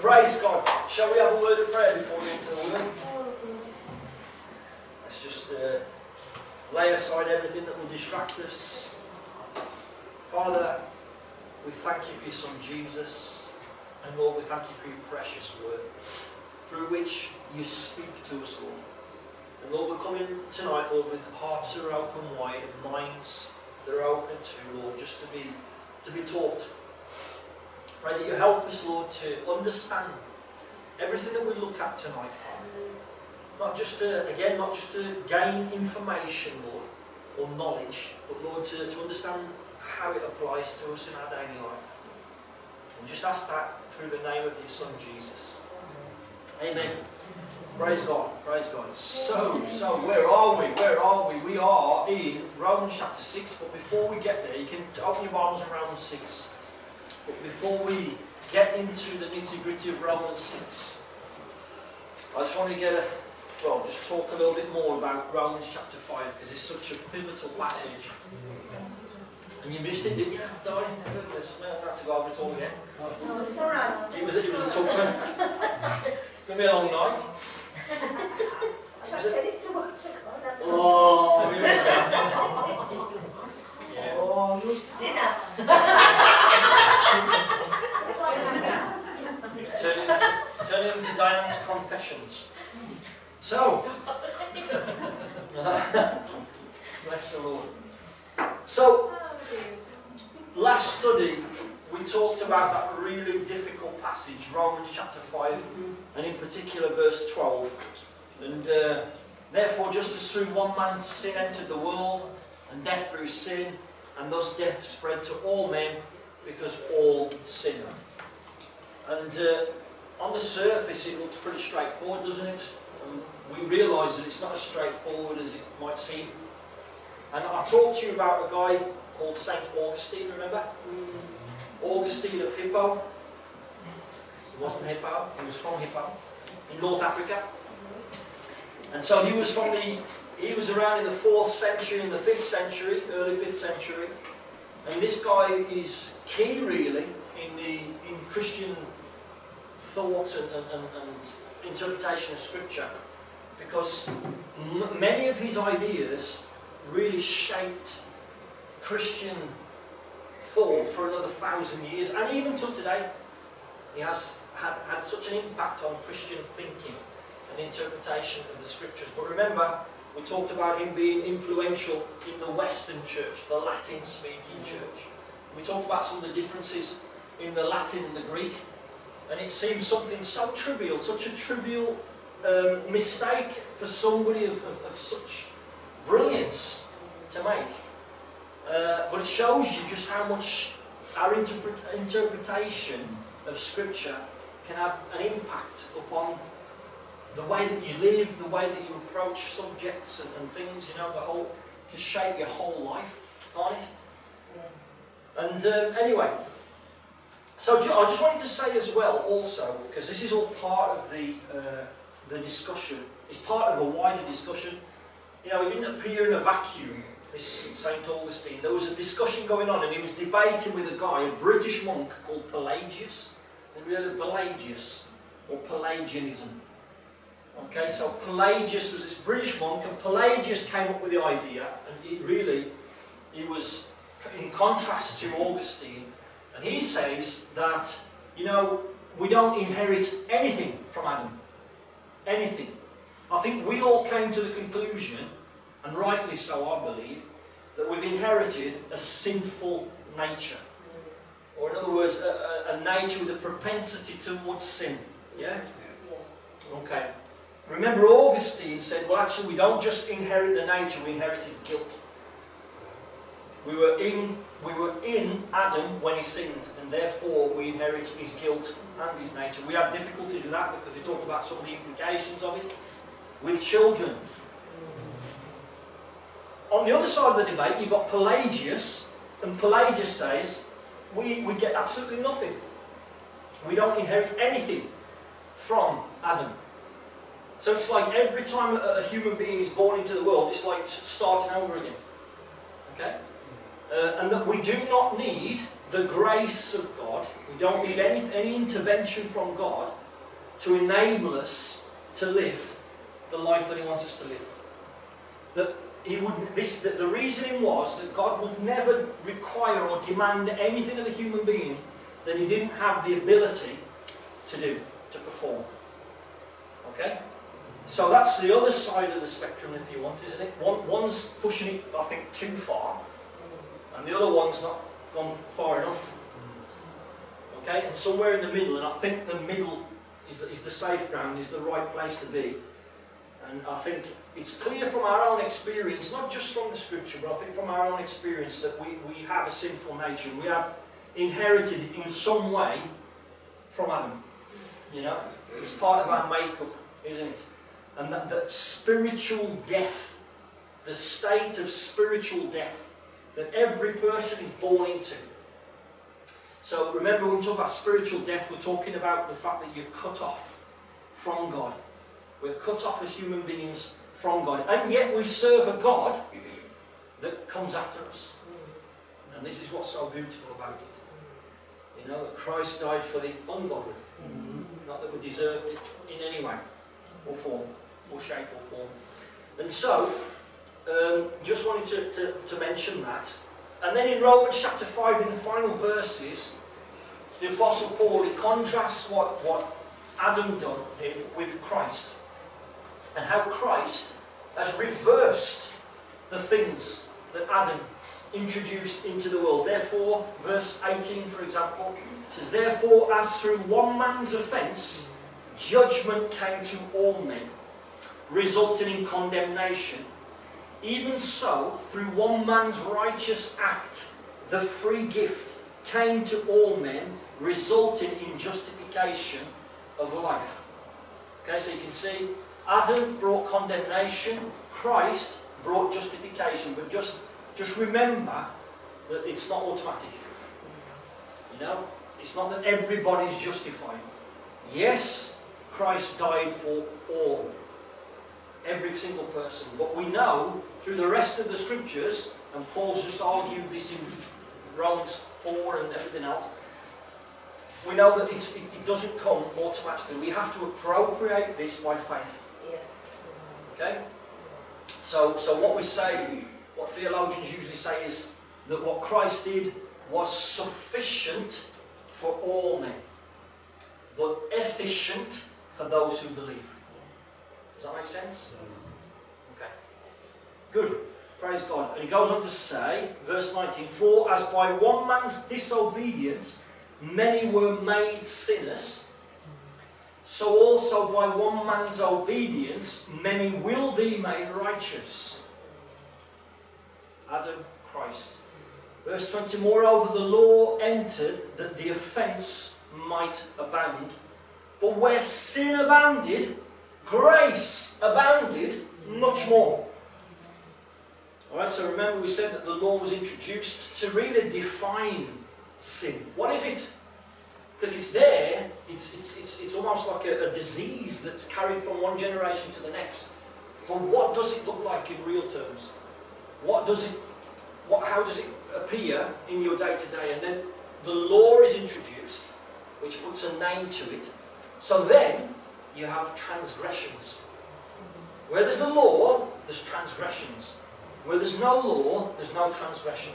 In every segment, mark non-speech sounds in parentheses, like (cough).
Praise God. Shall we have a word of prayer before we enter the word? Let's just uh, lay aside everything that will distract us. Father, we thank you for your Son Jesus. And Lord, we thank you for your precious word, through which you speak to us, Lord. And Lord, we're coming tonight, Lord, with hearts that are open wide and minds that are open to, Lord, just to be to be taught. Pray that you help us, Lord, to understand everything that we look at tonight, Father. Not just to, again, not just to gain information, Lord, or knowledge, but Lord, to, to understand how it applies to us in our daily life. And just ask that through the name of your Son, Jesus. Amen. Praise God, praise God. So, so, where are we? Where are we? We are in Romans chapter 6, but before we get there, you can open your Bibles in Romans 6. But before we get into the nitty gritty of Romans 6, I just want to get a, well, just talk a little bit more about Romans chapter 5 because it's such a pivotal passage. And you missed it, didn't you? Darling? Goodness, I have to go over it all again. No, it's all right. It was, it was a tough one. It's going to be a long night. (laughs) I said it's too much. Oh. (laughs) (laughs) Oh, you sinner. Turning into, turning into confessions. So, (laughs) bless the Lord. So, last study we talked about that really difficult passage, Romans chapter 5, and in particular verse 12. And uh, therefore, just as through one man's sin entered the world, and death through sin, and thus death spread to all men because all sinned. And uh, on the surface, it looks pretty straightforward, doesn't it? And we realise that it's not as straightforward as it might seem. And I talked to you about a guy called Saint Augustine, remember? Augustine of Hippo. He wasn't Hippo, he was from Hippo, in North Africa. And so he was from the, he was around in the 4th century, in the 5th century, early 5th century. And this guy is key really in the in Christian thought and, and, and, interpretation of scripture. Because many of his ideas really shaped Christian thought for another thousand years. And even to today he has had, had such an impact on Christian thinking and interpretation of the scriptures. But remember we talked about him being influential in the Western church, the Latin speaking church. We talked about some of the differences in the Latin and the Greek, and it seems something so trivial, such a trivial um, mistake for somebody of, of, of such brilliance to make. Uh, but it shows you just how much our interpret interpretation of Scripture can have an impact upon the way that you live, the way that you approach subjects and, and things, you know, the whole, can shape your whole life, it? And um, anyway, so I just wanted to say as well, also, because this is all part of the uh, the discussion. It's part of a wider discussion. You know, it didn't appear in a vacuum. This Saint Augustine. There was a discussion going on, and he was debating with a guy, a British monk called Pelagius. Have you heard of Pelagius or Pelagianism? Okay, so Pelagius was this British monk, and Pelagius came up with the idea, and it really, it was in contrast to Augustine, and he says that, you know, we don't inherit anything from Adam. Anything. I think we all came to the conclusion, and rightly so, I believe, that we've inherited a sinful nature. Or, in other words, a, a, a nature with a propensity towards sin. Yeah? Okay. Remember, Augustine said, well, actually, we don't just inherit the nature, we inherit his guilt. We were in, we were in Adam when he sinned, and therefore we inherit his guilt and his nature. We have difficulties with that because we talked about some of the implications of it with children. On the other side of the debate, you've got Pelagius, and Pelagius says we, we get absolutely nothing. We don't inherit anything from Adam. So it's like every time a, a human being is born into the world, it's like starting over again. Okay? Uh, and that we do not need the grace of God. We don't need any, any intervention from God to enable us to live the life that He wants us to live. That He would this that the reasoning was that God would never require or demand anything of a human being that He didn't have the ability to do, to perform. Okay? So that's the other side of the spectrum, if you want, isn't it? One, one's pushing it, I think, too far, and the other one's not gone far enough. Okay, and somewhere in the middle, and I think the middle is, is the safe ground, is the right place to be. And I think it's clear from our own experience, not just from the scripture, but I think from our own experience that we, we have a sinful nature. We have inherited it in some way from Adam. You know, it's part of our makeup, isn't it? And that, that spiritual death, the state of spiritual death that every person is born into. So remember when we talk about spiritual death, we're talking about the fact that you're cut off from God. We're cut off as human beings from God. And yet we serve a God that comes after us. And this is what's so beautiful about it. You know, that Christ died for the ungodly. Mm-hmm. Not that we deserved it in any way, or form, or shape, or form. And so, um, just wanted to, to, to mention that. And then in Romans chapter 5, in the final verses, the Apostle Paul, he contrasts what, what Adam done, did with Christ. And how Christ has reversed the things that Adam introduced into the world. Therefore, verse 18, for example, says, Therefore, as through one man's offence, judgment came to all men, resulting in condemnation. Even so, through one man's righteous act, the free gift came to all men, resulting in justification of life. Okay, so you can see Adam brought condemnation, Christ brought justification, but just, just remember that it's not automatic. You know, it's not that everybody's justified. Yes, Christ died for all, every single person, but we know through the rest of the scriptures, and Paul's just argued this in Romans 4 and everything else, we know that it, it doesn't come automatically. We have to appropriate this by faith. Okay? So, so what we say, what theologians usually say is that what Christ did was sufficient for all men, but efficient for those who believe. Does that make sense? Okay. Good. Praise God. And he goes on to say, verse 19, For as by one man's disobedience many were made sinners, so also by one man's obedience many will be made righteous. Adam, Christ. Verse 20, Moreover the law entered that the offence might abound. But where sin abounded, grace abounded much more. Alright, so remember we said that the law was introduced to really define sin. What is it? Because it's there, it's, it's, it's, it's almost like a, a disease that's carried from one generation to the next. But what does it look like in real terms? What does it, what, how does it appear in your day to day? And then the law is introduced, which puts a name to it. So then you have transgressions. Where there's a law, there's transgressions. Where there's no law, there's no transgression.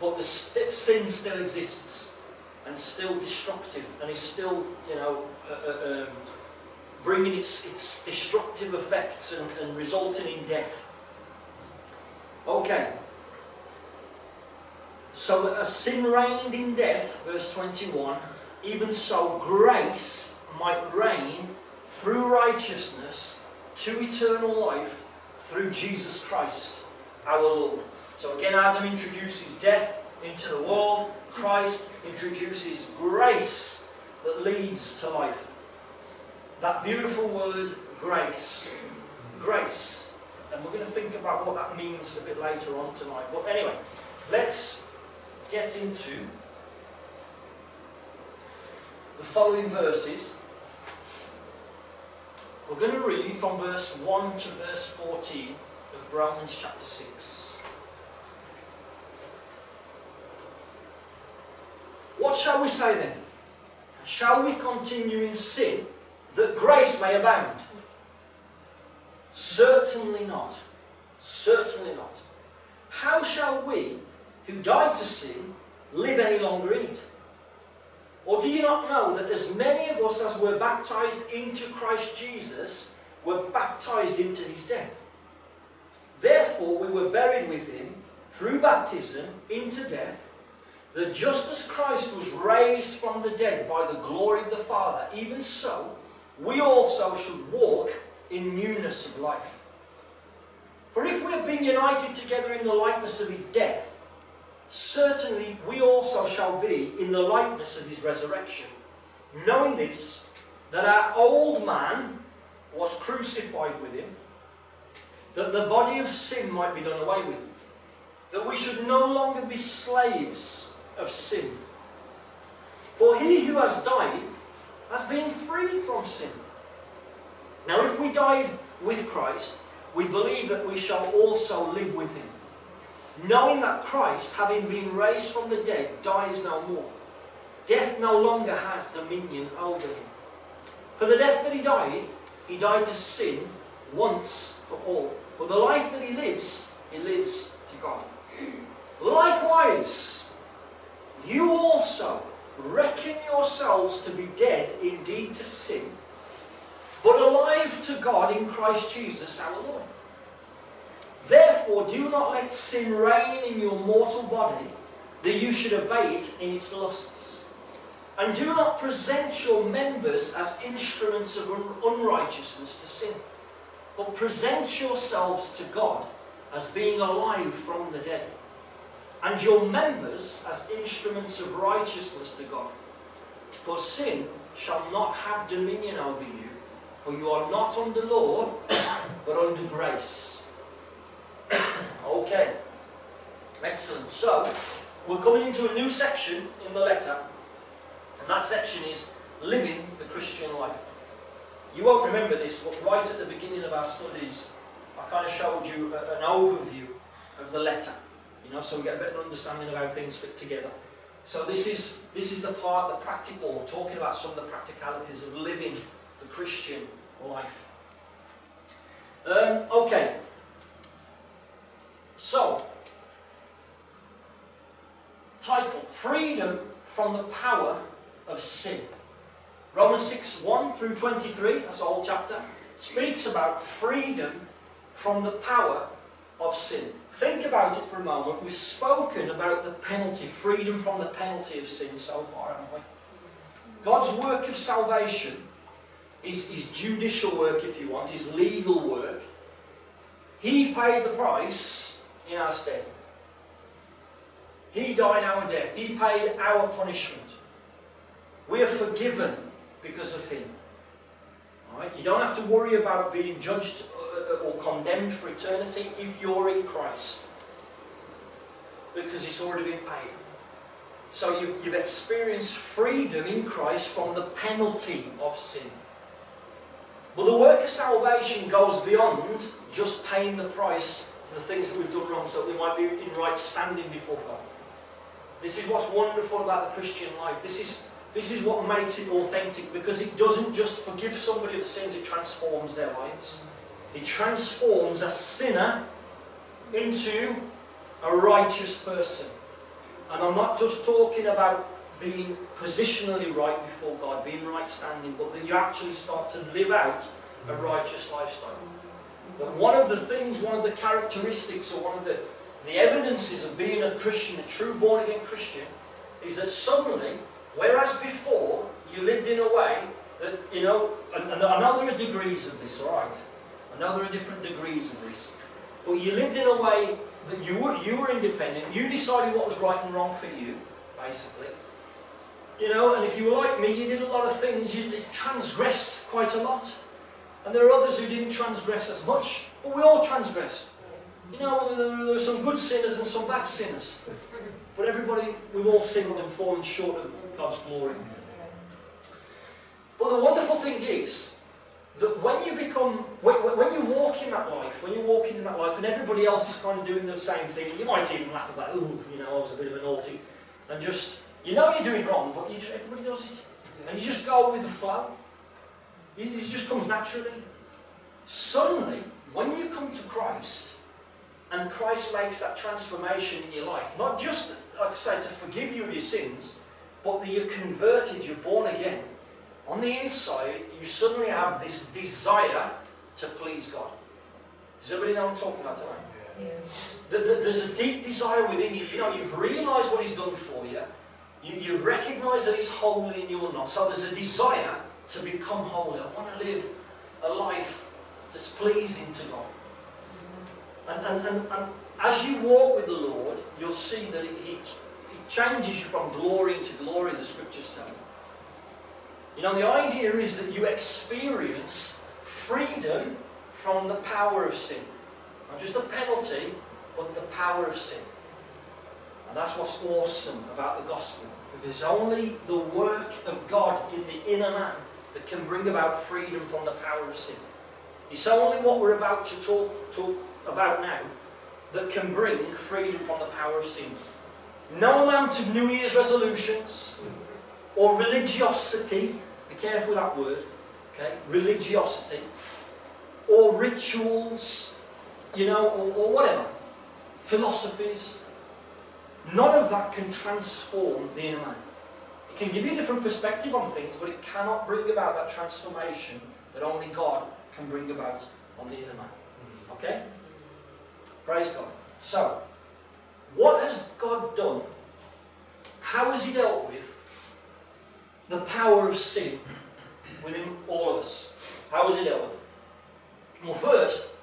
But the st sin still exists and still destructive and is still, you know, uh, uh, um, bringing its, its destructive effects and, and resulting in death. Okay. So as sin reigned in death, verse 21, even so grace might reign through righteousness to eternal life through Jesus Christ our Lord. So again Adam introduces death into the world, Christ introduces grace that leads to life. That beautiful word, grace. Grace. And we're going to think about what that means a bit later on tonight. But anyway, let's get into the following verses. We're going to read from verse 1 to verse 14 of Romans chapter 6. What shall we say then? Shall we continue in sin that grace may abound? Certainly not. Certainly not. How shall we, who died to sin, live any longer in it? Or do you not know that as many of us as were baptized into Christ Jesus were baptized into his death? Therefore we were buried with him through baptism into death, that just as Christ was raised from the dead by the glory of the Father, even so we also should walk in newness of life. For if we have been united together in the likeness of his death, certainly we also shall be in the likeness of his resurrection. Knowing this, that our old man was crucified with him, that the body of sin might be done away with, that we should no longer be slaves of sin. For he who has died has been freed from sin. Now, if we died with Christ, we believe that we shall also live with him knowing that Christ, having been raised from the dead, dies no more. Death no longer has dominion over him. For the death that he died, he died to sin once for all. But the life that he lives, he lives to God. Likewise, you also reckon yourselves to be dead indeed to sin, but alive to God in Christ Jesus our Lord. Therefore, do not let sin reign in your mortal body, that you should obey it in its lusts. And do not present your members as instruments of un unrighteousness to sin, but present yourselves to God as being alive from the dead, and your members as instruments of righteousness to God. For sin shall not have dominion over you, for you are not under law, but under grace. (coughs) okay. Excellent. So, we're coming into a new section in the letter, and that section is living the Christian life. You won't remember this, but right at the beginning of our studies, I kind of showed you an overview of the letter, you know, so we get a better understanding of how things fit together. So this is this is the part, the practical, talking about some of the practicalities of living the Christian life. Um, okay, so, title Freedom from the Power of Sin. Romans 6 1 through 23, that's the whole chapter, speaks about freedom from the power of sin. Think about it for a moment. We've spoken about the penalty, freedom from the penalty of sin so far, haven't we? God's work of salvation is his judicial work, if you want, his legal work. He paid the price in our stead. He died our death. He paid our punishment. We are forgiven because of Him. Right? You don't have to worry about being judged uh, or condemned for eternity if you're in Christ. Because it's already been paid. So you've, you've experienced freedom in Christ from the penalty of sin. But the work of salvation goes beyond just paying the price the things that we've done wrong so that we might be in right standing before God. This is what's wonderful about the Christian life. This is, this is what makes it authentic because it doesn't just forgive somebody of the sins, it transforms their lives. It transforms a sinner into a righteous person. And I'm not just talking about being positionally right before God, being right standing, but that you actually start to live out a mm. righteous lifestyle. But one of the things, one of the characteristics or one of the, the evidences of being a Christian, a true born-again Christian, is that suddenly, whereas before you lived in a way that, you know, and, and there are degrees of this, alright? I know there are different degrees of this. But you lived in a way that you were, you were independent, you decided what was right and wrong for you, basically. You know, and if you were like me, you did a lot of things, you transgressed quite a lot. And there are others who didn't transgress as much, but we all transgressed. You know, there are some good sinners and some bad sinners. But everybody, we've all sinned and fallen short of God's glory. But the wonderful thing is, that when you become, when, when you walk in that life, when you're walking in that life and everybody else is kind of doing the same thing, you might even laugh about, oh, you know, I was a bit of a naughty, and just You know you're doing wrong, but you just, everybody does it. And you just go with the flow. It just comes naturally. Suddenly, when you come to Christ, and Christ makes that transformation in your life, not just, like I say, to forgive you of your sins, but that you're converted, you're born again. On the inside, you suddenly have this desire to please God. Does everybody know what I'm talking about tonight? That There's a deep desire within you. You know, you've realised what He's done for you. You, you've recognised that He's holy and you're not. So there's a desire to become holy. I want to live a life that's pleasing to God. And, and, and, and as you walk with the Lord, you'll see that He, he, he changes you from glory to glory, the scriptures tell you. You know, the idea is that you experience freedom from the power of sin. Not just the penalty, but the power of sin. And that's what's awesome about the gospel. Because it's only the work of God in the inner man that can bring about freedom from the power of sin. It's only what we're about to talk, talk about now that can bring freedom from the power of sin. No amount of New Year's resolutions or religiosity, be careful with that word, okay? Religiosity, or rituals, you know, or, or whatever, philosophies, none of that can transform the inner man. It can give you a different perspective on things, but it cannot bring about that transformation that only God can bring about on the inner man. Okay? Praise God. So, what has God done? How has He dealt with the power of sin within all of us? How has He dealt with it? Well, first,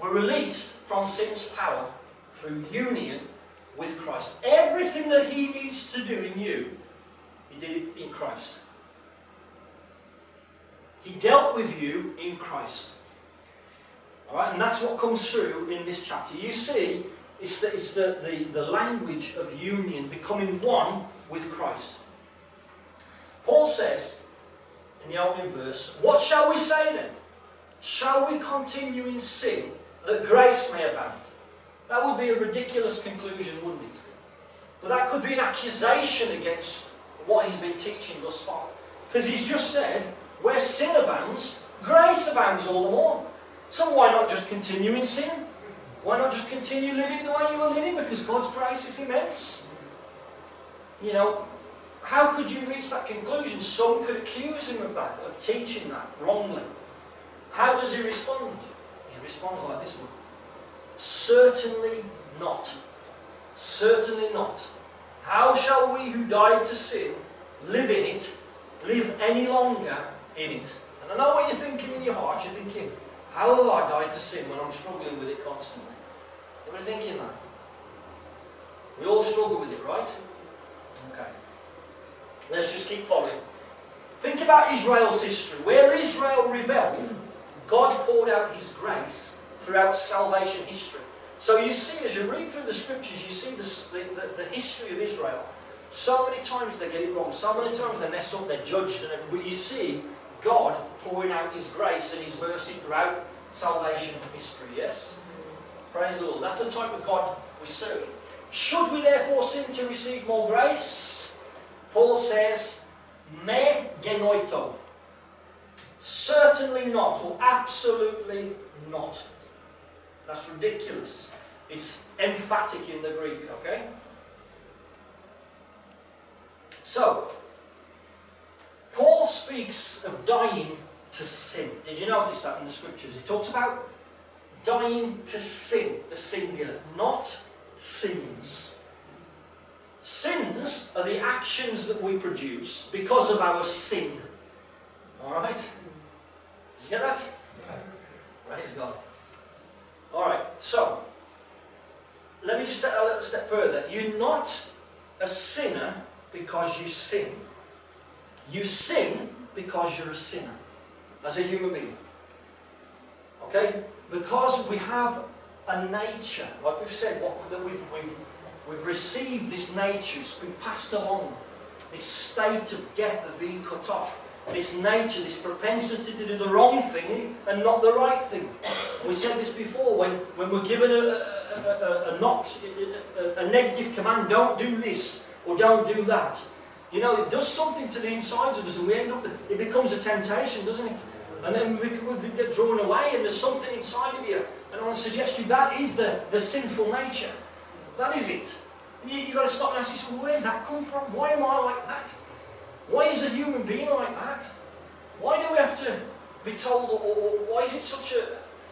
we're released from sin's power through union with Christ. Everything that He needs to do in you, He did it in Christ. He dealt with you in Christ. Alright, and that's what comes through in this chapter. You see, it's the, it's the, the, the language of union, becoming one with Christ. Paul says in the opening verse, What shall we say then? Shall we continue in sin that grace may abound? That would be a ridiculous conclusion, wouldn't it? But that could be an accusation against what he's been teaching thus far. Because he's just said, where sin abounds, grace abounds all the more. So why not just continue in sin? Why not just continue living the way you were living? Because God's grace is immense. You know, how could you reach that conclusion? Some could accuse him of that, of teaching that wrongly. How does he respond? He responds like this one. Certainly not. Certainly not. How shall we who died to sin live in it, live any longer in it? And I know what you're thinking in your heart. You're thinking, how have I died to sin when I'm struggling with it constantly? You're thinking that. We all struggle with it, right? Okay. Let's just keep following. Think about Israel's history. Where Israel rebelled, God poured out His grace throughout salvation history. So you see, as you read through the scriptures, you see the, the, the history of Israel. So many times they get it wrong. So many times they mess up, they're judged and. But you see God pouring out His grace and His mercy throughout salvation history, yes? Praise the Lord. That's the type of God we serve. Should we therefore sin to receive more grace? Paul says, Me genoito. Certainly not, or absolutely not. That's ridiculous. It's emphatic in the Greek, okay? So, Paul speaks of dying to sin. Did you notice that in the scriptures? He talks about dying to sin, the singular, not sins. Sins are the actions that we produce because of our sin. Alright? Did you get that? Praise God. Alright, so, let me just take a little step further. You're not a sinner because you sin. You sin because you're a sinner, as a human being. Okay? Because we have a nature, like we've said, what, that we've, we've, we've received this nature, it's been passed along, this state of death of being cut off, this nature, this propensity to do the wrong thing and not the right thing. We said this before, when, when we're given a, a, a, a, not, a, a negative command, don't do this, or don't do that, you know, it does something to the insides of us and we end up, it becomes a temptation, doesn't it? And then we, we get drawn away and there's something inside of you. And I want to suggest you that is the, the sinful nature. That is it. And you, you've got to stop and ask yourself, where does that come from? Why am I like that? Why is a human being like that? Why do we have to be told, or, or why is it such a,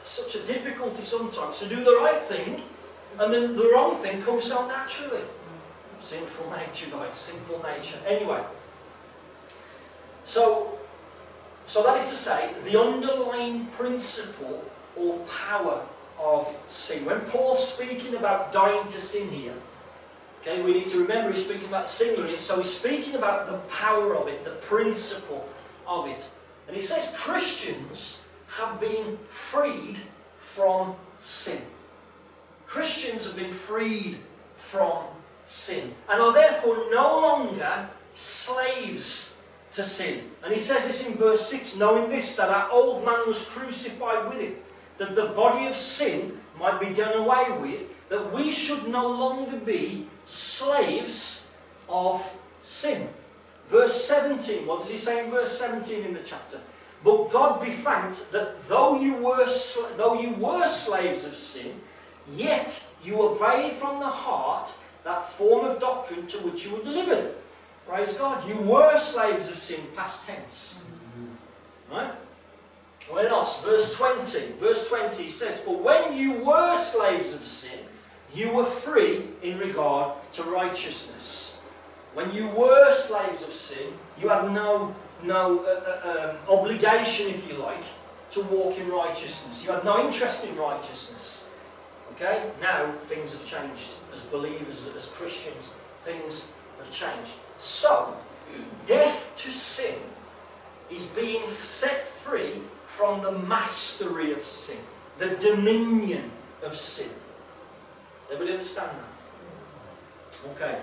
such a difficulty sometimes to do the right thing and then the wrong thing comes so naturally? Sinful nature, guys, sinful nature. Anyway, so, so that is to say, the underlying principle or power of sin. When Paul's speaking about dying to sin here, okay, we need to remember he's speaking about singular, so he's speaking about the power of it, the principle of it. And he says Christians have been freed from sin. Christians have been freed from sin and are therefore no longer slaves to sin. And he says this in verse 6 knowing this, that our old man was crucified with him, that the body of sin might be done away with, that we should no longer be slaves of sin. Verse 17, what does he say in verse 17 in the chapter? But God be thanked that though you were, though you were slaves of sin, yet you obeyed from the heart that form of doctrine to which you were delivered. Praise God. You were slaves of sin, past tense. Right? Where else? Verse 20. Verse 20 says, For when you were slaves of sin, you were free in regard to righteousness. When you were slaves of sin, you had no, no uh, uh, um, obligation, if you like, to walk in righteousness. You had no interest in righteousness. Okay? Now things have changed. As believers, as Christians, things have changed. So, death to sin is being set free from the mastery of sin, the dominion of sin. Everybody understand that? Okay.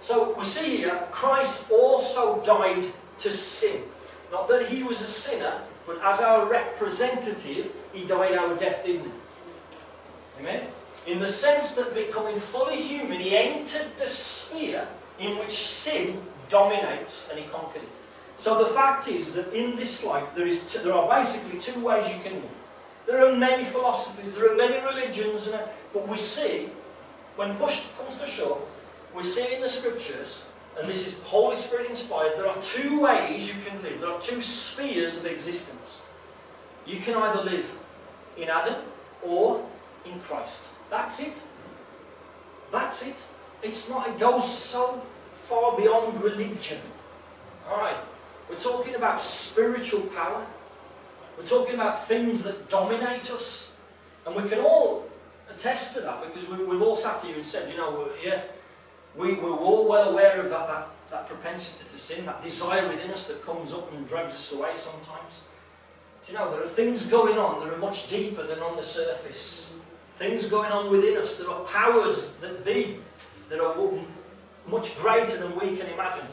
So we see here, Christ also died to sin. Not that he was a sinner, but as our representative, he died our death, didn't he? Amen? In the sense that becoming fully human, he entered the sphere in which sin dominates and he conquered it. So the fact is that in this life, there, is there are basically two ways you can live. There are many philosophies, there are many religions, but we see, when push comes to shove, we see in the scriptures, and this is Holy Spirit inspired, there are two ways you can live. There are two spheres of existence. You can either live in Adam or in Christ. That's it. That's it. It's not, it goes so far beyond religion. Alright. We're talking about spiritual power. We're talking about things that dominate us. And we can all attest to that because we, have all sat here and said, you know, yeah, we, we're all well aware of that, that, that propensity to sin, that desire within us that comes up and drags us away sometimes. Do you know, there are things going on that are much deeper than on the surface. Things going on within us. There are powers that be that are much greater than we can imagine.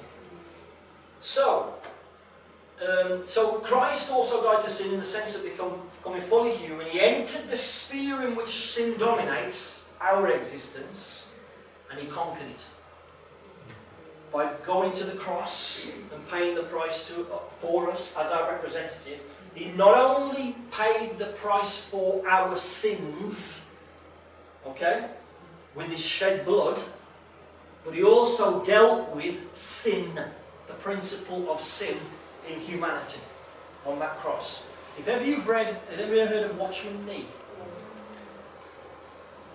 So, um, so Christ also died to sin in the sense of become, becoming fully human. He entered the sphere in which sin dominates our existence, and he conquered it by going to the cross and paying the price to, for us as our representative. He not only paid the price for our sins, okay, with his shed blood, but he also dealt with sin, the principle of sin in humanity on that cross. If ever you've read, you ever heard of Watchman Nee?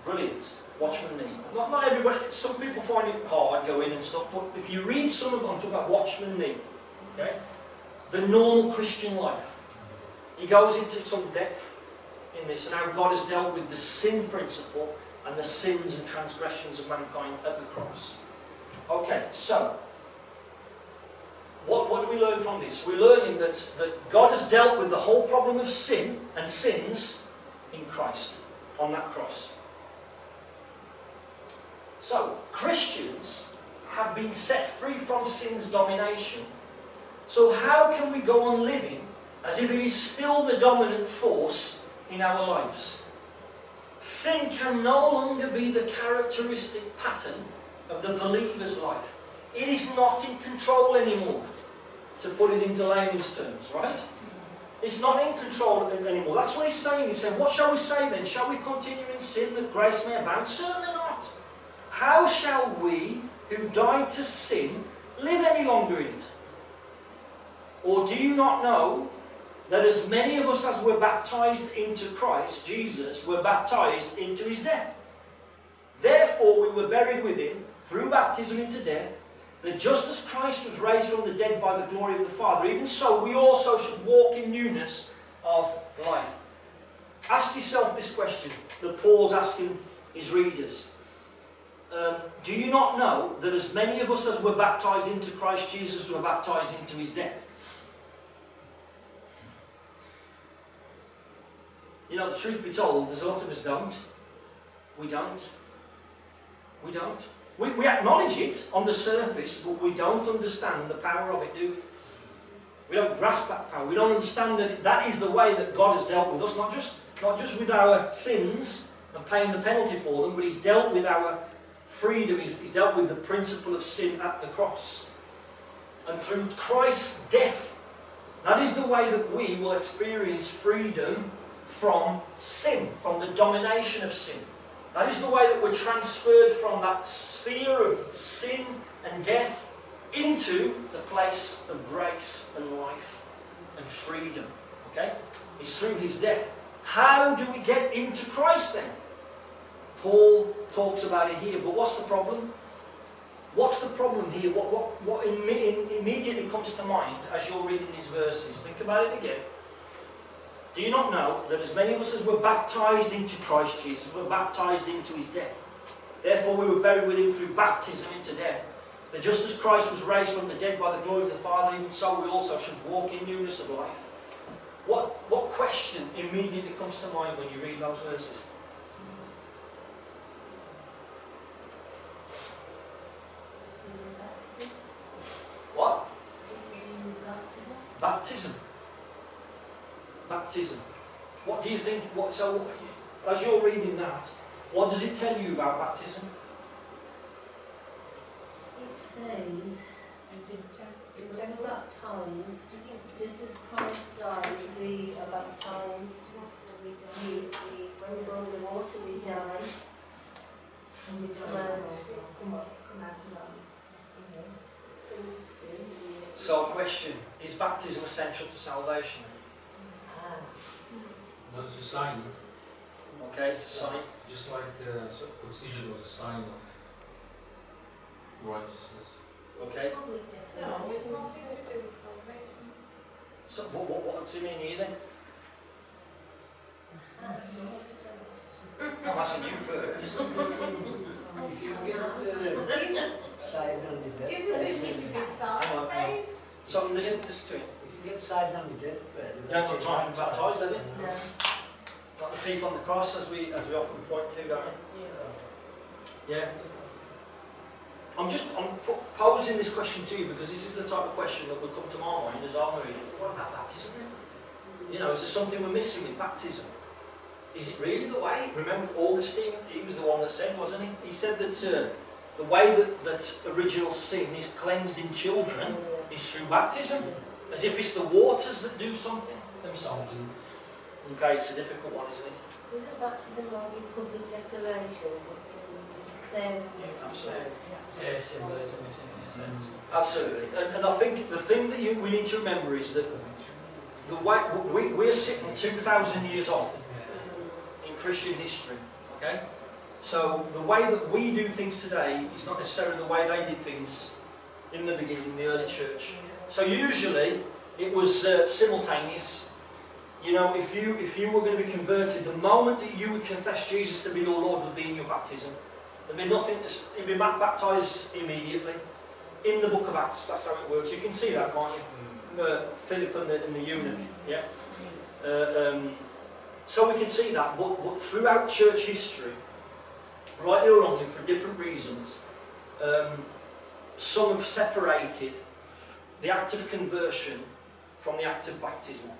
Brilliant. Watchman Nee. Not, not everybody, some people find it hard going and stuff, but if you read some of them, I'm talking about Watchman Nee, okay? The normal Christian life. He goes into some depth in this and how God has dealt with the sin principle and the sins and transgressions of mankind at the cross. Okay, so, what, what do we learn from this? We're learning that, that God has dealt with the whole problem of sin and sins in Christ, on that cross. So, Christians have been set free from sin's domination. So how can we go on living as if it is still the dominant force in our lives? Sin can no longer be the characteristic pattern of the believer's life. It is not in control anymore, to put it into layman's terms, right? It's not in control anymore. That's what he's saying. He's saying, what shall we say then? Shall we continue in sin that grace may abound? Certainly not. How shall we, who died to sin, live any longer in it? Or do you not know that as many of us as were baptized into Christ, Jesus, were baptized into his death? Therefore we were buried with him through baptism into death, that just as Christ was raised from the dead by the glory of the Father, even so we also should walk in newness of life. Ask yourself this question that Paul's asking his readers. Um, do you not know that as many of us as were baptized into Christ Jesus were baptized into his death? You know, the truth be told, there's a lot of us don't. We don't. We don't. We, we acknowledge it on the surface, but we don't understand the power of it, do we? We don't grasp that power. We don't understand that that is the way that God has dealt with us, not just, not just with our sins and paying the penalty for them, but He's dealt with our freedom. He's, he's dealt with the principle of sin at the cross. And through Christ's death, that is the way that we will experience freedom from sin, from the domination of sin. That is the way that we're transferred from that sphere of sin and death into the place of grace and life and freedom. Okay? It's through his death. How do we get into Christ then? Paul talks about it here, but what's the problem? What's the problem here? What, what, what immediately comes to mind as you're reading these verses? Think about it again. Do you not know that as many of us as were baptized into Christ Jesus were baptized into his death? Therefore we were buried with him through baptism into death. That just as Christ was raised from the dead by the glory of the Father, even so we also should walk in newness of life. What, what question immediately comes to mind when you read those verses? What? Baptism. Baptism. What do you think? What so? As you're reading that, what does it tell you about baptism? It says, when we're baptised, just as Christ died, we are baptised. We, when we go in the water, we die. And we come out, come out of. So, question: Is baptism essential to salvation? No, it's a sign, Okay, it's a sign. just like uh, circumcision was a sign of righteousness. Okay. No, it's declaration. nothing to do with salvation. So, what, what, what does it mean here then? No, what to tell you. I'm asking you first. If you get saved under death, Isn't it need to be Hang on, saved? So, listen, listen to it. If you get saved under deathbed, You haven't got time to be baptised, have you? No. Like the thief on the cross, as we as we often point to, don't we? Yeah. I'm just I'm posing this question to you because this is the type of question that would come to my mind as I'm reading. What about baptism then? You know, is there something we're missing with baptism? Is it really the way? Remember Augustine? He was the one that said, wasn't he? He said that uh, the way that, that original sin is cleansed in children is through baptism, as if it's the waters that do something themselves. Okay, it's a difficult one, isn't it? Isn't baptism only a public declaration? Declaring Absolutely. Yeah, symbolism is in a sense. Absolutely. And, and I think the thing that you, we need to remember is that the way we, we're sitting 2,000 years on in Christian history. Okay? So the way that we do things today is not necessarily the way they did things in the beginning, in the early church. So usually it was uh, simultaneous. You know, if you if you were going to be converted, the moment that you would confess Jesus to be your Lord would be in your baptism. There'd be nothing. You'd be baptized immediately. In the book of Acts, that's how it works. You can see that, can't you? Uh, Philip and the, and the eunuch. Yeah. Uh, um, so we can see that, but, but throughout church history, rightly or wrongly, for different reasons, um, some have separated the act of conversion from the act of baptism.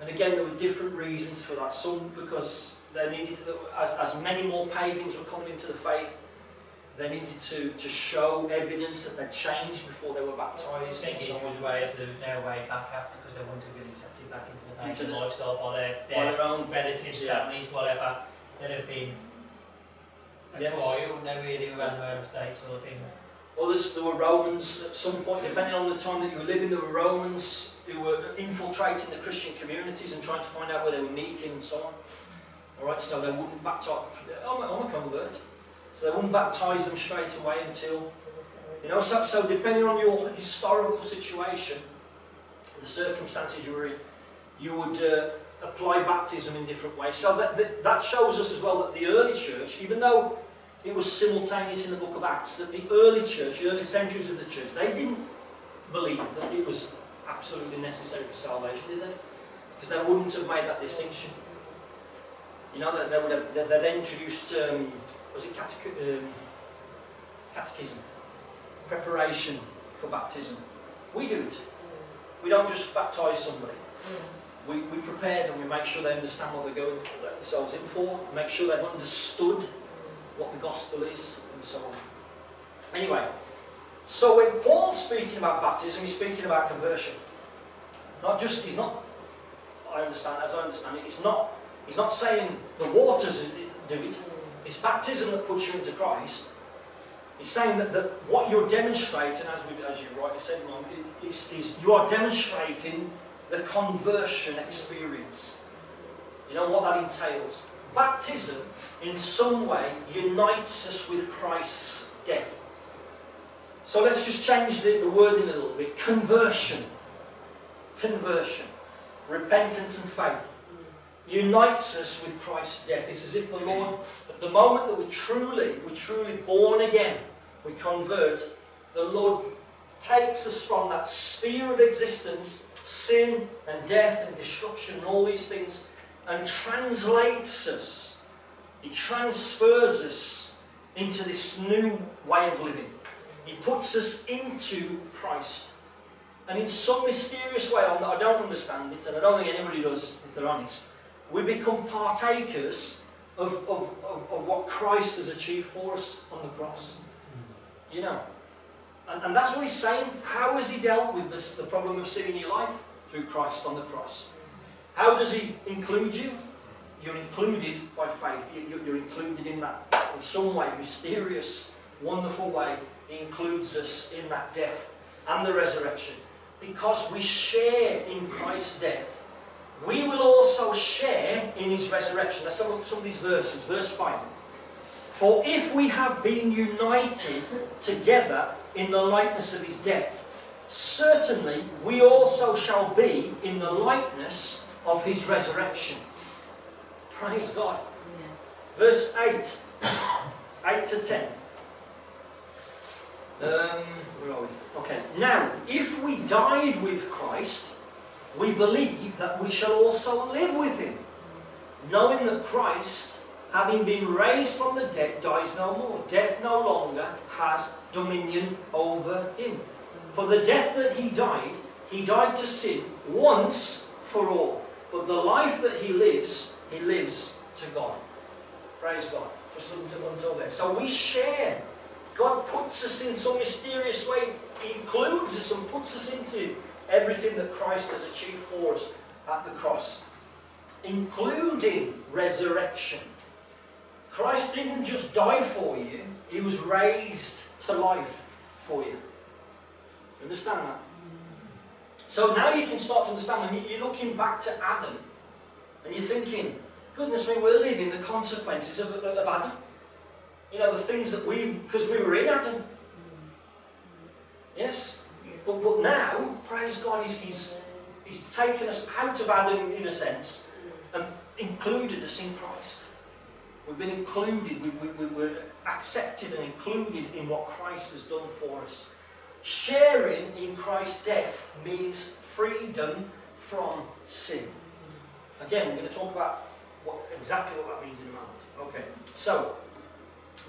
And again, there were different reasons for that. Some because they needed to, as, as many more pagans were coming into the faith, they needed to, to show evidence that they'd changed before they were and it so on. way no way back after because they wouldn't have been accepted back into the Into pagan the- lifestyle by their, By their their own relatives, Yeah. families, whatever. They'd have been Yes. acquired, wouldn't they really, around their own state sort of thing. Others, there were Romans at some point, depending on the time that you were living, there were Romans who were infiltrating the Christian communities and trying to find out where they were meeting and so on. Alright, so they wouldn't baptize, I'm a, I'm a convert, so they wouldn't baptize them straight away until, you know, so, so depending on your historical situation, the circumstances you were in, you would uh, apply baptism in different ways. So that, that, that shows us as well that the early church, even though it was simultaneous in the book of Acts that the early church, the early centuries of the church, they didn't believe that it was absolutely necessary for salvation, did they? Because they wouldn't have made that distinction. You know, they would have, they, they'd introduced, um, was it um, catechism? Preparation for baptism. We do it. We don't just baptise somebody. We, we prepare them, we make sure they understand what they're going to let themselves in for, make sure they've understood what the gospel is, and so on. Anyway, so when Paul's speaking about baptism, he's speaking about conversion. Not just, he's not, I understand, as I understand it, it's not, he's not saying the waters do it, it's baptism that puts you into Christ. He's saying that, that what you're demonstrating, as, we, as you rightly said, Mum, is, is you are demonstrating the conversion experience. You know what that entails? Baptism, in some way, unites us with Christ's death. So let's just change the, the wording a little bit. Conversion. Conversion. Repentance and faith. Unites us with Christ's death. It's as if the Lord, at the moment that we're truly, we're truly born again, we convert, the Lord takes us from that sphere of existence, sin and death and destruction and all these things, and translates us. He transfers us into this new way of living. He puts us into Christ. And in some mysterious way, I don't understand it, and I don't think anybody does, if they're honest, we become partakers of, of, of, of what Christ has achieved for us on the cross. You know. And, and that's what he's saying. How has he dealt with this, the problem of sin in your life? Through Christ on the cross. How does he include you? You're included by faith. You- You're included in that, in some way, mysterious, wonderful way. He includes us in that death and the resurrection. Because we share in Christ's death, we will also share in his resurrection. Let's have a look at some of these verses. Verse 5. For if we have been united together in the likeness of his death, certainly we also shall be in the likeness of his resurrection. Praise God. Verse 8. (coughs) 8 to 10. Um, where are we? Okay. Now, if we died with Christ, we believe that we shall also live with him, knowing that Christ, having been raised from the dead, dies no more. Death no longer has dominion over him. For the death that he died, he died to sin once for all. But the life that he lives, he lives to God. Praise God. Just until, there. So we share. God puts us in some mysterious way. He includes us and puts us into everything that Christ has achieved for us at the cross, including resurrection. Christ didn't just die for you, He was raised to life for. You understand that? So now you can start to understand when you're looking back to Adam and you're thinking, goodness me, we're living the consequences of, of Adam. You know, the things that we've because we were in Adam. Yes? But, but now, praise God, he's, he's, he's taken us out of Adam in a sense and included us in Christ. We've been included, we, we, we were accepted and included in what Christ has done for us. Sharing in Christ's death means freedom from sin. Again, we're going to talk about what, exactly what that means in a moment. Okay, so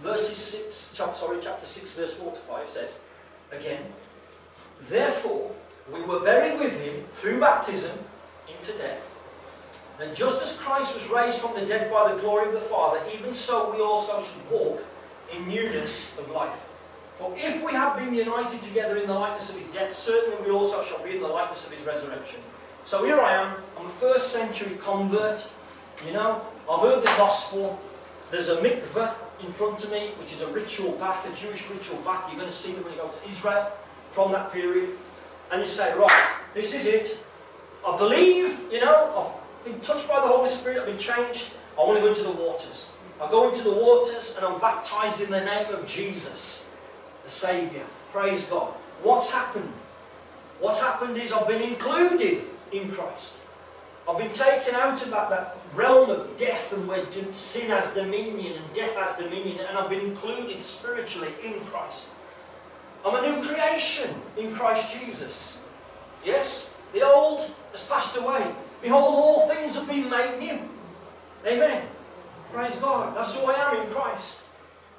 verses 6, sorry, chapter 6, verse 4 to 5 says, again, Therefore, we were buried with him through baptism into death. And just as Christ was raised from the dead by the glory of the Father, even so we also should walk in newness of life. For if we have been united together in the likeness of his death, certainly we also shall be in the likeness of his resurrection. So here I am, I'm a first century convert, you know, I've heard the gospel, there's a mikveh in front of me, which is a ritual bath, a Jewish ritual bath, you're going to see them when you go to Israel from that period, and you say, right, this is it, I believe, you know, I've been touched by the Holy Spirit, I've been changed, I want to go into the waters. I go into the waters and I'm baptized in the name of Jesus, the Saviour. Praise God. What's happened? What's happened is I've been included in Christ. I've been taken out of that, that realm of death and where sin has dominion and death has dominion, and I've been included spiritually in Christ. I'm a new creation in Christ Jesus. Yes, the old has passed away. Behold, all things have been made new. Amen. Praise God. That's who I am in Christ.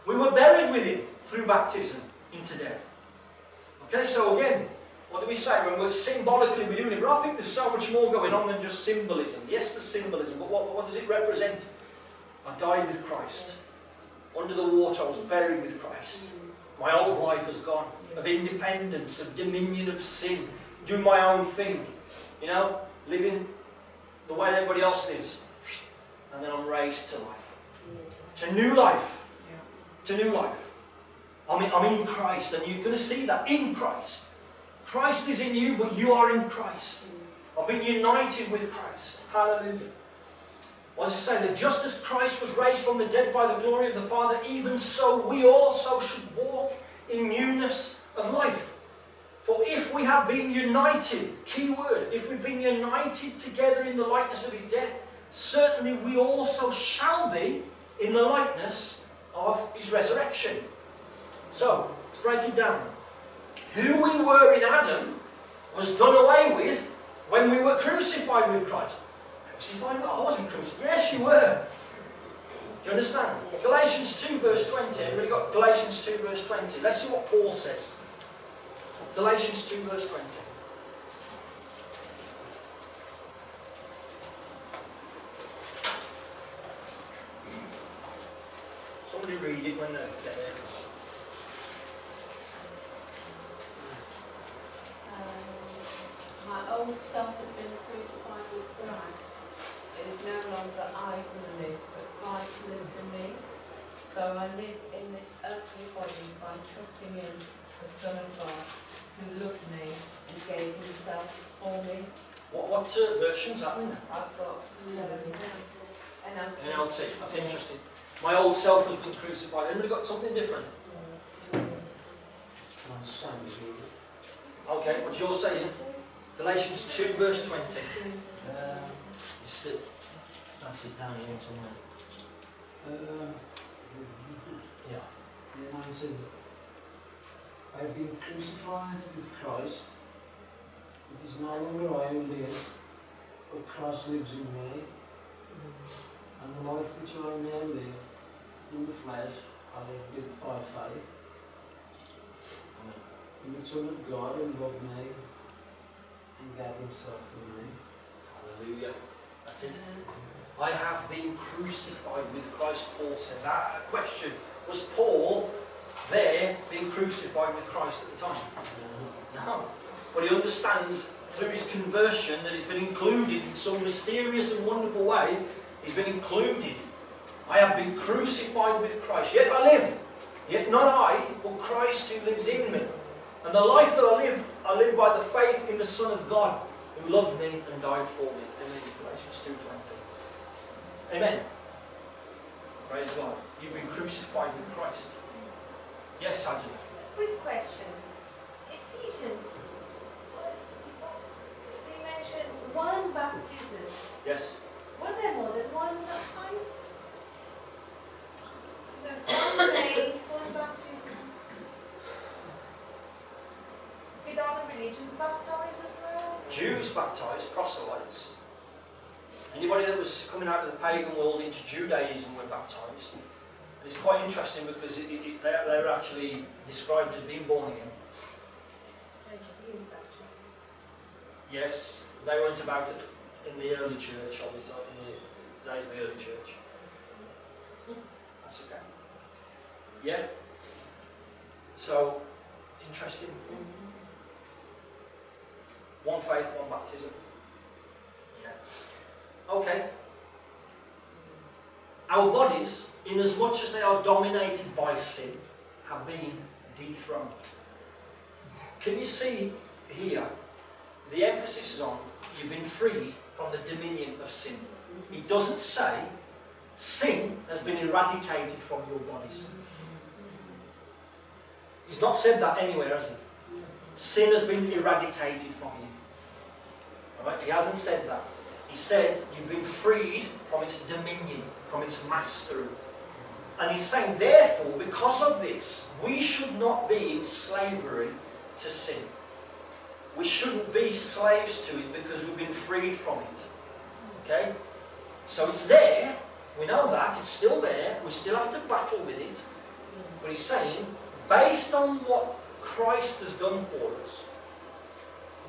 We were buried with Him through baptism into death. Okay, so again, what do we say when we're symbolically we're doing it? But I think there's so much more going on than just symbolism. Yes, the symbolism, but what, what does it represent? I died with Christ. Under the water, I was buried with Christ. My old life has gone of independence, of dominion of sin, doing my own thing. You know, living the way everybody else lives. And then I'm raised to life. To new life. To new life. I'm in, I'm in Christ, and you're going to see that in Christ. Christ is in you, but you are in Christ. I've been united with Christ. Hallelujah. Does it say? That just as Christ was raised from the dead by the glory of the Father, even so we also should walk in newness of life. For if we have been united, key word, if we've been united together in the likeness of his death, certainly we also shall be in the likeness of his resurrection. So, let's break it down. Who we were in Adam was done away with when we were crucified with Christ. Crucified? I wasn't crucified. Yes, you were. Do you understand? Galatians 2 verse 20. Everybody got Galatians 2 verse 20. Let's see what Paul says. Galatians 2 verse 20. Somebody read it when they get there. Um, My old self has been crucified with Christ. It is no longer I who live, but Christ lives in me. So I live in this earthly body by trusting in the Son of God, who loved me and gave himself for me. What, what uh, version's that in? I've got um, NLT. NLT. That's interesting. My old self has been crucified. Anybody got something different? Not the same as you. Okay, what's yours saying? Galatians 2 verse 20. Uh, it. That's it down here somewhere. uh, Yeah. the man says, I've been crucified with Christ. It is no longer I who live, but Christ lives in me. And the life which I now live in the flesh, I live by faith in the Son of God who loved me and gave himself for me. Hallelujah. That's it. I have been crucified with Christ, Paul says. Ah, question. Was Paul there being crucified with Christ at the time? No. But he understands through his conversion that he's been included in some mysterious and wonderful way. He's been included. I have been crucified with Christ. Yet I live. Yet not I, but Christ who lives in me. And the life that I live, I live by the faith in the Son of God who loved me and died for me. Amen. Galatians 2.20. Amen. Praise God. You've been crucified with Christ. Yes, Angela. Quick question. Ephesians, they mentioned one baptism. Yes. Were there more than one that time? So it's one faith, one baptism. Did other religions baptize as well? Jews baptized, proselytes. Anybody that was coming out of the pagan world into Judaism were baptized. And it's quite interesting because it, it, it, they're, they're actually described as being born again. Yes, they weren't about it in the early church, obviously, in the days of the early church. That's okay. Yeah? So, interesting. One faith, one baptism. Yeah. Okay. Our bodies, in as much as they are dominated by sin, have been dethroned. Can you see here? The emphasis is on you've been freed from the dominion of sin. It doesn't say sin has been eradicated from your bodies. He's not said that anywhere, has he? Sin has been eradicated from you. Alright? He hasn't said that. He said you've been freed from its dominion, from its mastery. And he's saying, therefore, because of this, we should not be in slavery to sin. We shouldn't be slaves to it because we've been freed from it. Okay? So it's there. We know that. It's still there. We still have to battle with it. But he's saying, based on what Christ has done for us,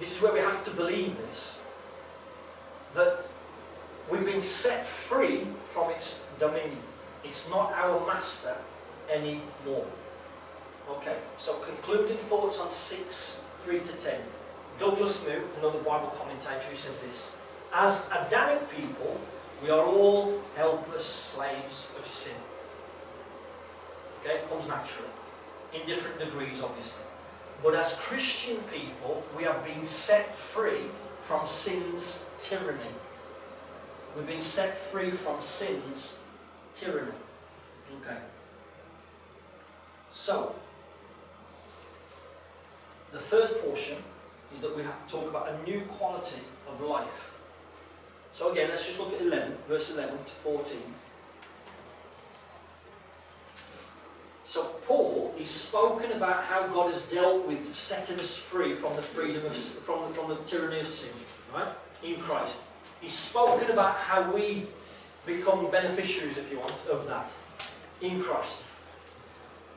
this is where we have to believe this, that we've been set free from its dominion. It's not our master anymore. Okay, so concluding thoughts on 6, 3 to 10. Douglas Moo, another Bible commentator, who says this As Adamic people, we are all helpless slaves of sin. Okay, it comes naturally, in different degrees, obviously. But as Christian people, we have been set free from sin's tyranny. We've been set free from sin's tyranny. Okay. So, the third portion is that we have to talk about a new quality of life. So again, let's just look at 11, verse 11 to 14. So Paul is spoken about how God has dealt with setting us free from the freedom of from the, from the tyranny of sin, right? In Christ. He's spoken about how we become beneficiaries, if you want, of that in Christ.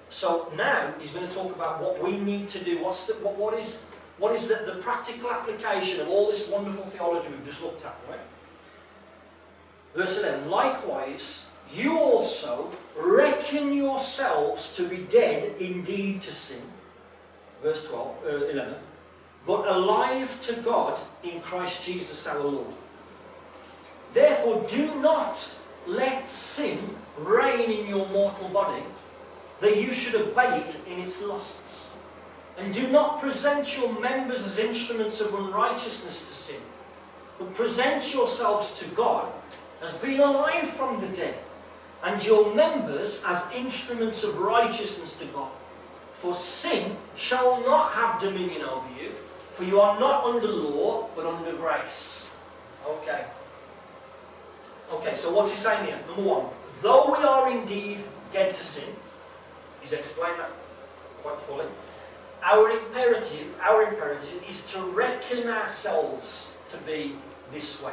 So now he's going to talk about what we need to do. What's the, what, what is what is the, the practical application of all this wonderful theology we've just looked at, right? Verse 11, likewise, you also reckon yourselves to be dead indeed to sin. Verse 12, uh, 11, but alive to God in Christ Jesus our Lord. Therefore, do not let sin reign in your mortal body, that you should obey it in its lusts. And do not present your members as instruments of unrighteousness to sin, but present yourselves to God as being alive from the dead, and your members as instruments of righteousness to God. For sin shall not have dominion over you, for you are not under law, but under grace. Okay. Okay, so what's he saying here? Number one, though we are indeed dead to sin, he's explained that quite fully. Our imperative, our imperative is to reckon ourselves to be this way.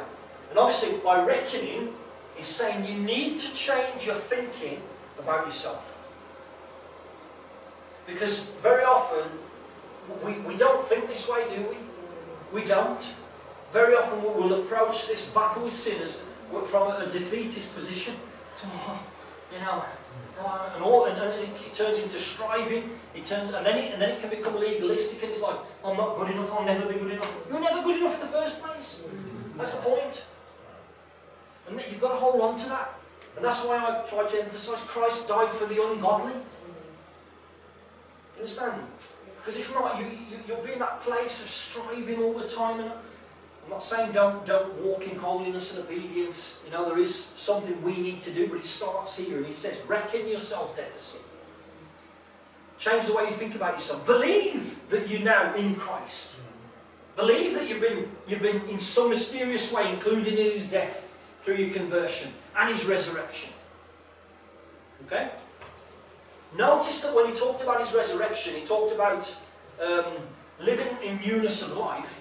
And obviously, by reckoning, he's saying you need to change your thinking about yourself. Because very often, we, we don't think this way, do we? We don't. Very often, we will approach this battle with sinners from a defeatist position. So, you know, uh, and all, and, and it turns into striving. It turns, and then it, and then it can become legalistic, and it's like, I'm not good enough. I'll never be good enough. You're never good enough in the first place. That's the point. And you've got to hold on to that. And that's why I try to emphasise Christ died for the ungodly. Understand? Because if not, you, you, you'll be in that place of striving all the time. And I'm not saying don't, don't walk in holiness and obedience. You know, there is something we need to do, but it starts here. And he says, reckon yourselves dead to sin. Change the way you think about yourself. Believe that you're now in Christ. Believe that you've been, you've been in some mysterious way included in his death through your conversion and his resurrection. Okay? Notice that when he talked about his resurrection, he talked about um, living in newness of life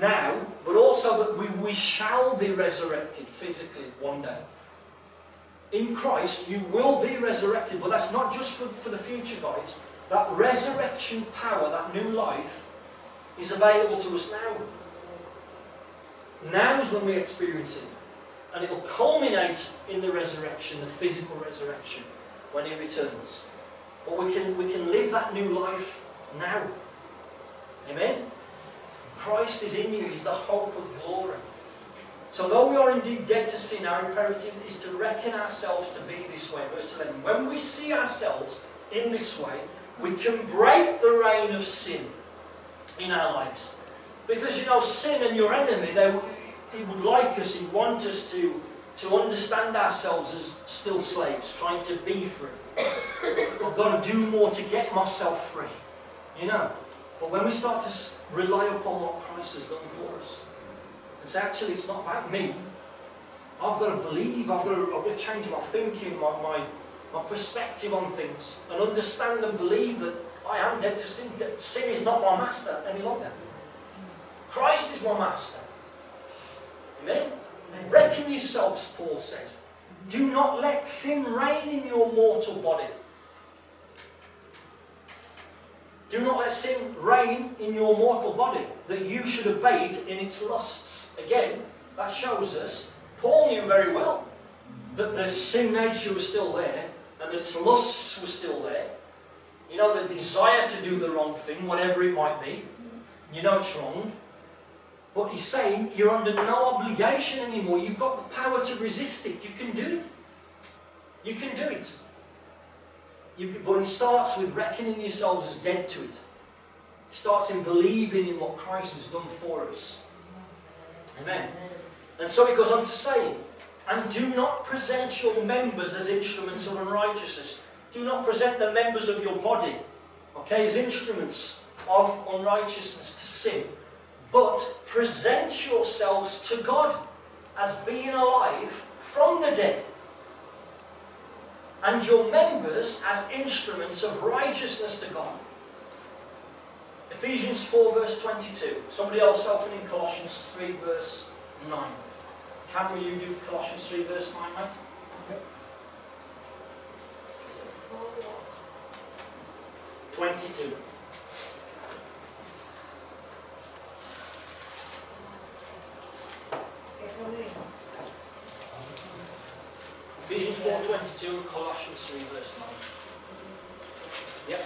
now, but also that we, we shall be resurrected physically one day. In Christ, you will be resurrected, but that's not just for, for the future, guys. That resurrection power, that new life, is available to us now. Now is when we experience it. And it will culminate in the resurrection, the physical resurrection. when He returns. But we can, we can live that new life now. Amen? Christ is in you, He's the hope of glory. So though we are indeed dead to sin, our imperative is to reckon ourselves to be this way. Verse 11. When we see ourselves in this way, we can break the reign of sin in our lives. Because you know, sin and your enemy, they, he would like us, he'd want us to, to understand ourselves as still slaves, trying to be free. I've got to do more to get myself free. You know. But when we start to rely upon what Christ has done for us, and say, actually, it's not about me. I've got to believe, I've got to, I've got to change my thinking, my, my, my perspective on things, and understand and believe that I am dead to sin. That sin is not my master any longer. Christ is my master. Amen? Reckon yourselves, Paul says. Do not let sin reign in your mortal body. Do not let sin reign in your mortal body, that you should it in its lusts. Again, that shows us, Paul knew very well that the sin nature was still there, and that its lusts were still there. You know, the desire to do the wrong thing, whatever it might be. You know it's wrong. But he's saying you're under no obligation anymore. You've got the power to resist it. You can do it. You can do it. You can, but it starts with reckoning yourselves as dead to it. It starts in believing in what Christ has done for us. Amen. And so he goes on to say, and do not present your members as instruments of unrighteousness. Do not present the members of your body, okay, as instruments of unrighteousness to sin. But present yourselves to God as being alive from the dead, and your members as instruments of righteousness to God. Ephesians 4, verse 22. Somebody else open in Colossians 3, verse 9. Can we you do Colossians 3, verse 9, mate? Follow 22. Ephesians 4, 22 Colossians 3, verse 9. Yep.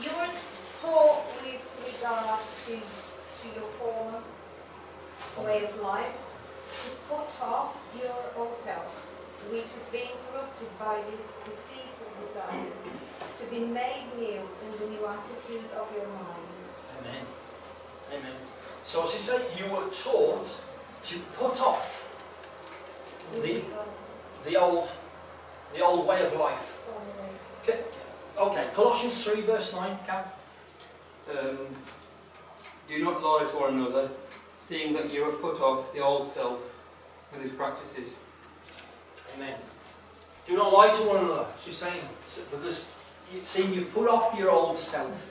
You were taught with regard to, to your former way of life to put off your old self, which is being corrupted by these deceitful desires, to be made new in the new attitude of your mind. Amen. Amen. So as he said, you were taught to put off the, the old the old way of life. Okay, okay. Colossians 3 verse 9, Cam. Um, do not lie to one another, seeing that you have put off the old self with its practices. Amen. Do not lie to one another, she's saying. Because you see, you've put off your old self.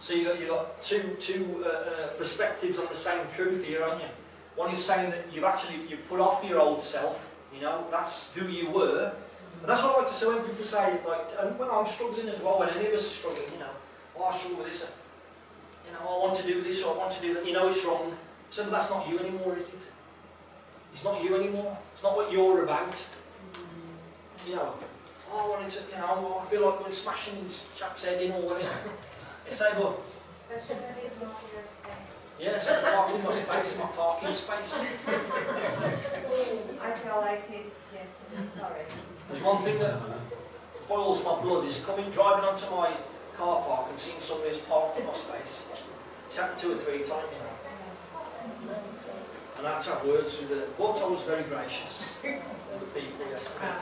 So you've got, you've got two, two uh, uh, perspectives on the same truth here, aren't you? One is saying that you've actually you've put off your old self, you know, that's who you were. And that's what I like to say when people say, like, and when I'm struggling as well, when any of us are struggling, you know, oh, I struggle with this, uh, you know, I want to do this or I want to do that, you know it's wrong. So that's not you anymore, is it? It's not you anymore. It's not what you're about. You know, oh, I wanted to, you know, I feel like going smashing this chap's head in or whatever. (laughs) You say, but, Especially if not your space. yes, I'm parking my space, my parking space. I feel like it yesterday, sorry. There's one thing that boils my blood is coming, driving onto my car park and seeing somebody who's parked in my space. It's happened two or three times now. And I had to have words with the, but I was very gracious with the people yesterday.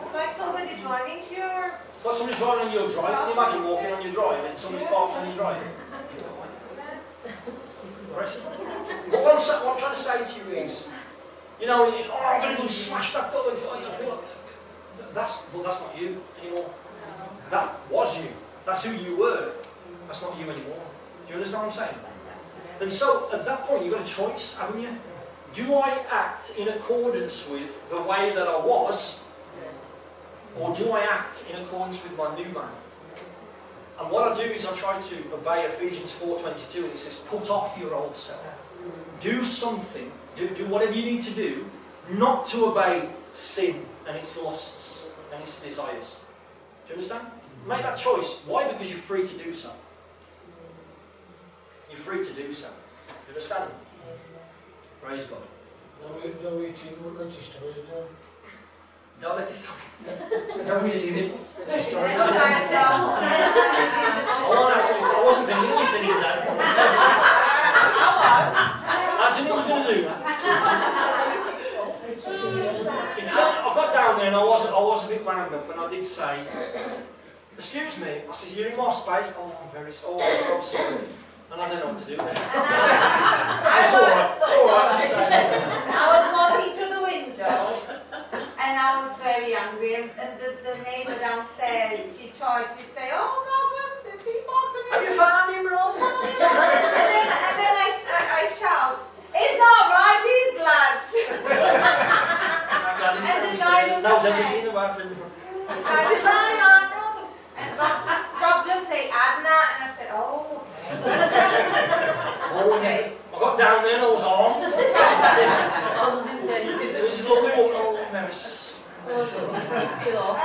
It's like somebody driving to your It's like somebody driving on your drive. Can you imagine walking on your drive and somebody's parked on your drive? But what I'm, what I'm trying to say to you is, you know, oh, I'm going to go and smash that door. Oh, I feel like, that's, well, that's not you anymore. That was you. That's who you were. That's not you anymore. Do you understand what I'm saying? And so, at that point, you've got a choice, haven't you? Do I act in accordance with the way that I was, or do I act in accordance with my new man? And what I do is I try to obey Ephesians 4.22 and it says, put off your old self. Do something, do, do whatever you need to do, not to obey sin and its lusts. and its desires. Do you understand? Make that choice. Why? Because you're free to do so. You're free to do so. Do you understand? Praise God. No, no eating, let his No eating, let his toys Let's down. stand. I wasn't actually, I wasn't thinking it any that. I was. Anthony was going to do that. Uh, I got down there and I was, I was a bit wound up and I did say, excuse me, I said, you're in my space? Oh, I'm very sorry, oh, I'm so sorry. And I don't know what to do then. I, I It's alright, it's alright, say I was watching I was very angry and, and the, the neighbour downstairs, she tried to say, oh Robert, the people are Have you found him, Rob? and then, and then I I shout, it's not right, these lads. Glad (laughs) And the guy knows in the everything about him. I and Rob, Rob just say Adna and I said, oh. Oh, (laughs) Okay. I got down there and I was armed. It Armed and dangerous. was a lovely woman. Oh, Nemesis. Feel off.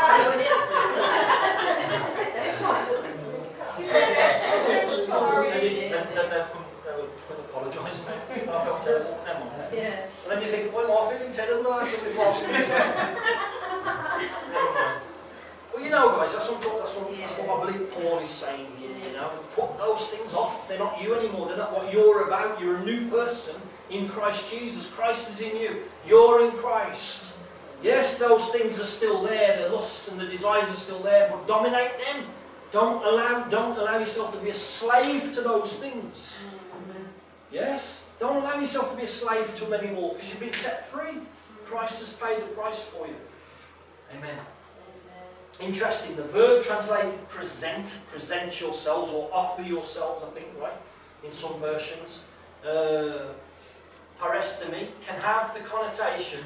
That's right. She said, she said They sorry. they, they, they couldn't, they couldn't apologise, mate. And I felt terrible. Never mind. Yeah. And then you think, well, am I feeling terrible? I somebody laughs at me. Never mind. Well, you know, guys, that's what, that's, what, that's what I believe Paul is saying here, you know. Put those things off. They're not you anymore. They're not what you're about. You're a new person in Christ Jesus. Christ is in you. You're in Christ. Yes, those things are still there. The lusts and the desires are still there, but dominate them. Don't allow, don't allow yourself to be a slave to those things. Yes? Don't allow yourself to be a slave to them anymore because you've been set free. Christ has paid the price for you. Amen. Interesting, the verb translated present, present yourselves or offer yourselves, I think, right? In some versions. Uh, paristemi can have the connotation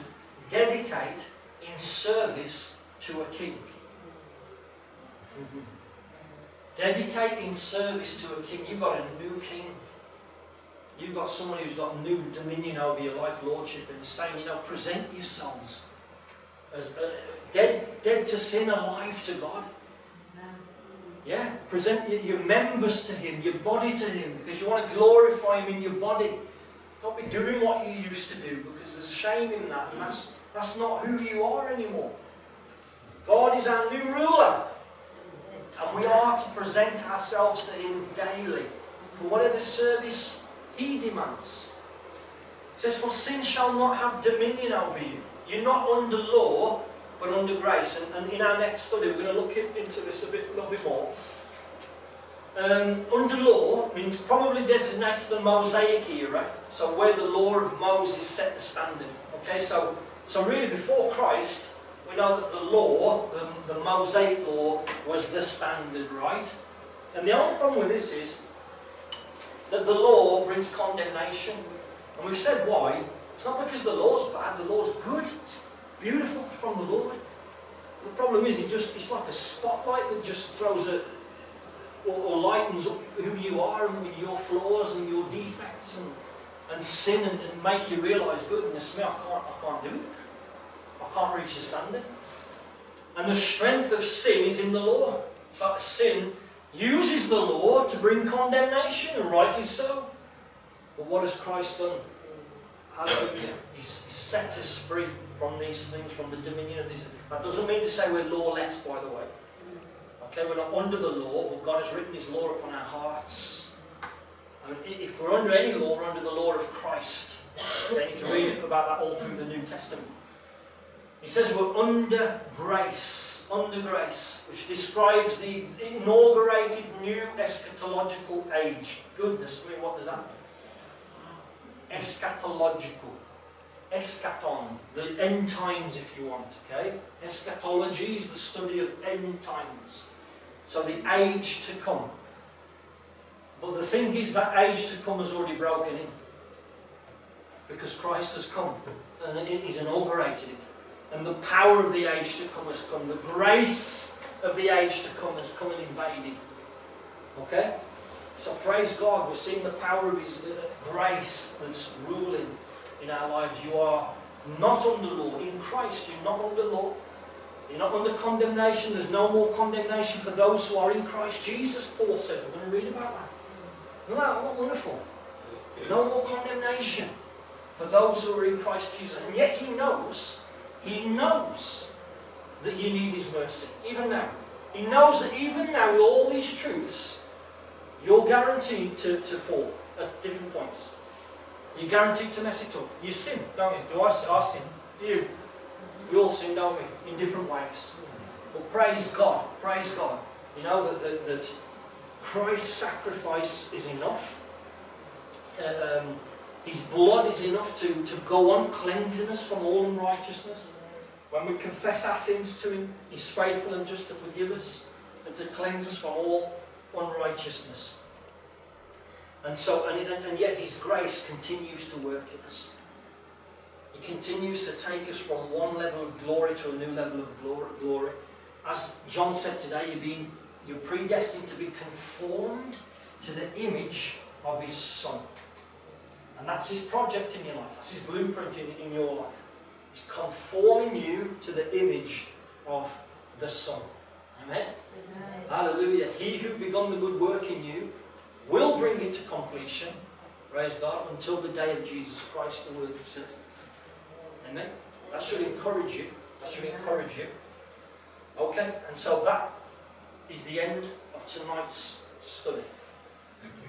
dedicate in service to a king. Dedicate in service to a king. You've got a new king. You've got someone who's got new dominion over your life, lordship, and saying, you know, present yourselves as uh, dead, dead to sin, alive to God. Yeah, present your, members to Him, your body to Him, because you want to glorify Him in your body. Don't be doing what you used to do, because there's shame in that, and that's that's not who you are anymore. God is our new ruler, and we are to present ourselves to Him daily for whatever service He demands. It says, For sin shall not have dominion over you. You're not under law, but under grace. And, and in our next study, we're going to look in- into this a bit, a little bit more. Um, under law means probably this is designates the Mosaic era, so where the law of Moses set the standard. Okay, so so really before Christ, we know that the law, the, the Mosaic law, was the standard, right? And the only problem with this is that the law brings condemnation. And we've said why. It's not because the law's bad, the law's good. Beautiful from the Lord. The problem is it just it's like a spotlight that just throws a or, or lightens up who you are and your flaws and your defects and, and sin and, and make you realise, goodness me, I can't I can't do it. I can't reach the standard. And the strength of sin is in the law. It's like sin uses the law to bring condemnation, and rightly so. But what has Christ done? Hallelujah. He's set us free from these things, from the dominion of these. That doesn't mean to say we're lawless, by the way. Okay, we're not under the law, but God has written His law upon our hearts. I- if we're under any law, we're under the law of Christ. Then you can read about that all through the New Testament. He says we're under grace, under grace, which describes the inaugurated new eschatological age. Goodness me, what does that mean? Eschatological. Eschaton, the end times if you want, okay? Eschatology is the study of end times. So the age to come. But the thing is that age to come has already broken in. Because Christ has come and He's inaugurated it. And the power of the age to come has come. The grace of the age to come has come and invaded. Okay? So praise God, we're seeing the power of His uh, grace that's ruling in our lives. You are not under law. In Christ, you're not under law. You're not under condemnation. There's no more condemnation for those who are in Christ Jesus, Paul says. We're going to read about that. Isn't that wonderful? No more condemnation for those who are in Christ Jesus. And yet he knows, he knows that you need his mercy, even now. He knows that even now, with all these truths, you're guaranteed to, to fall at different points. You're guaranteed to mess it up. You sin, don't you? Do I sin? I sin. You. We all sin, don't we? In different ways. But praise God, praise God. You know that, that, that Christ's sacrifice is enough. Uh, um, his blood is enough to, to go on cleansing us from all unrighteousness. When we confess our sins to Him, He's faithful and just to forgive us and to cleanse us from all unrighteousness. And so, and, and, and yet His grace continues to work in us. He continues to take us from one level of glory to a new level of glory. As John said today, you're, being, you're predestined to be conformed to the image of His Son. And that's His project in your life. That's His blueprint in, in your life. He's conforming you to the image of the Son. Amen? Hallelujah. He who begun the good work in you will bring it to completion. Praise God. Until the day of Jesus Christ, the word says. Amen. That should encourage you. That should encourage you. Okay, and so that is the end of tonight's study.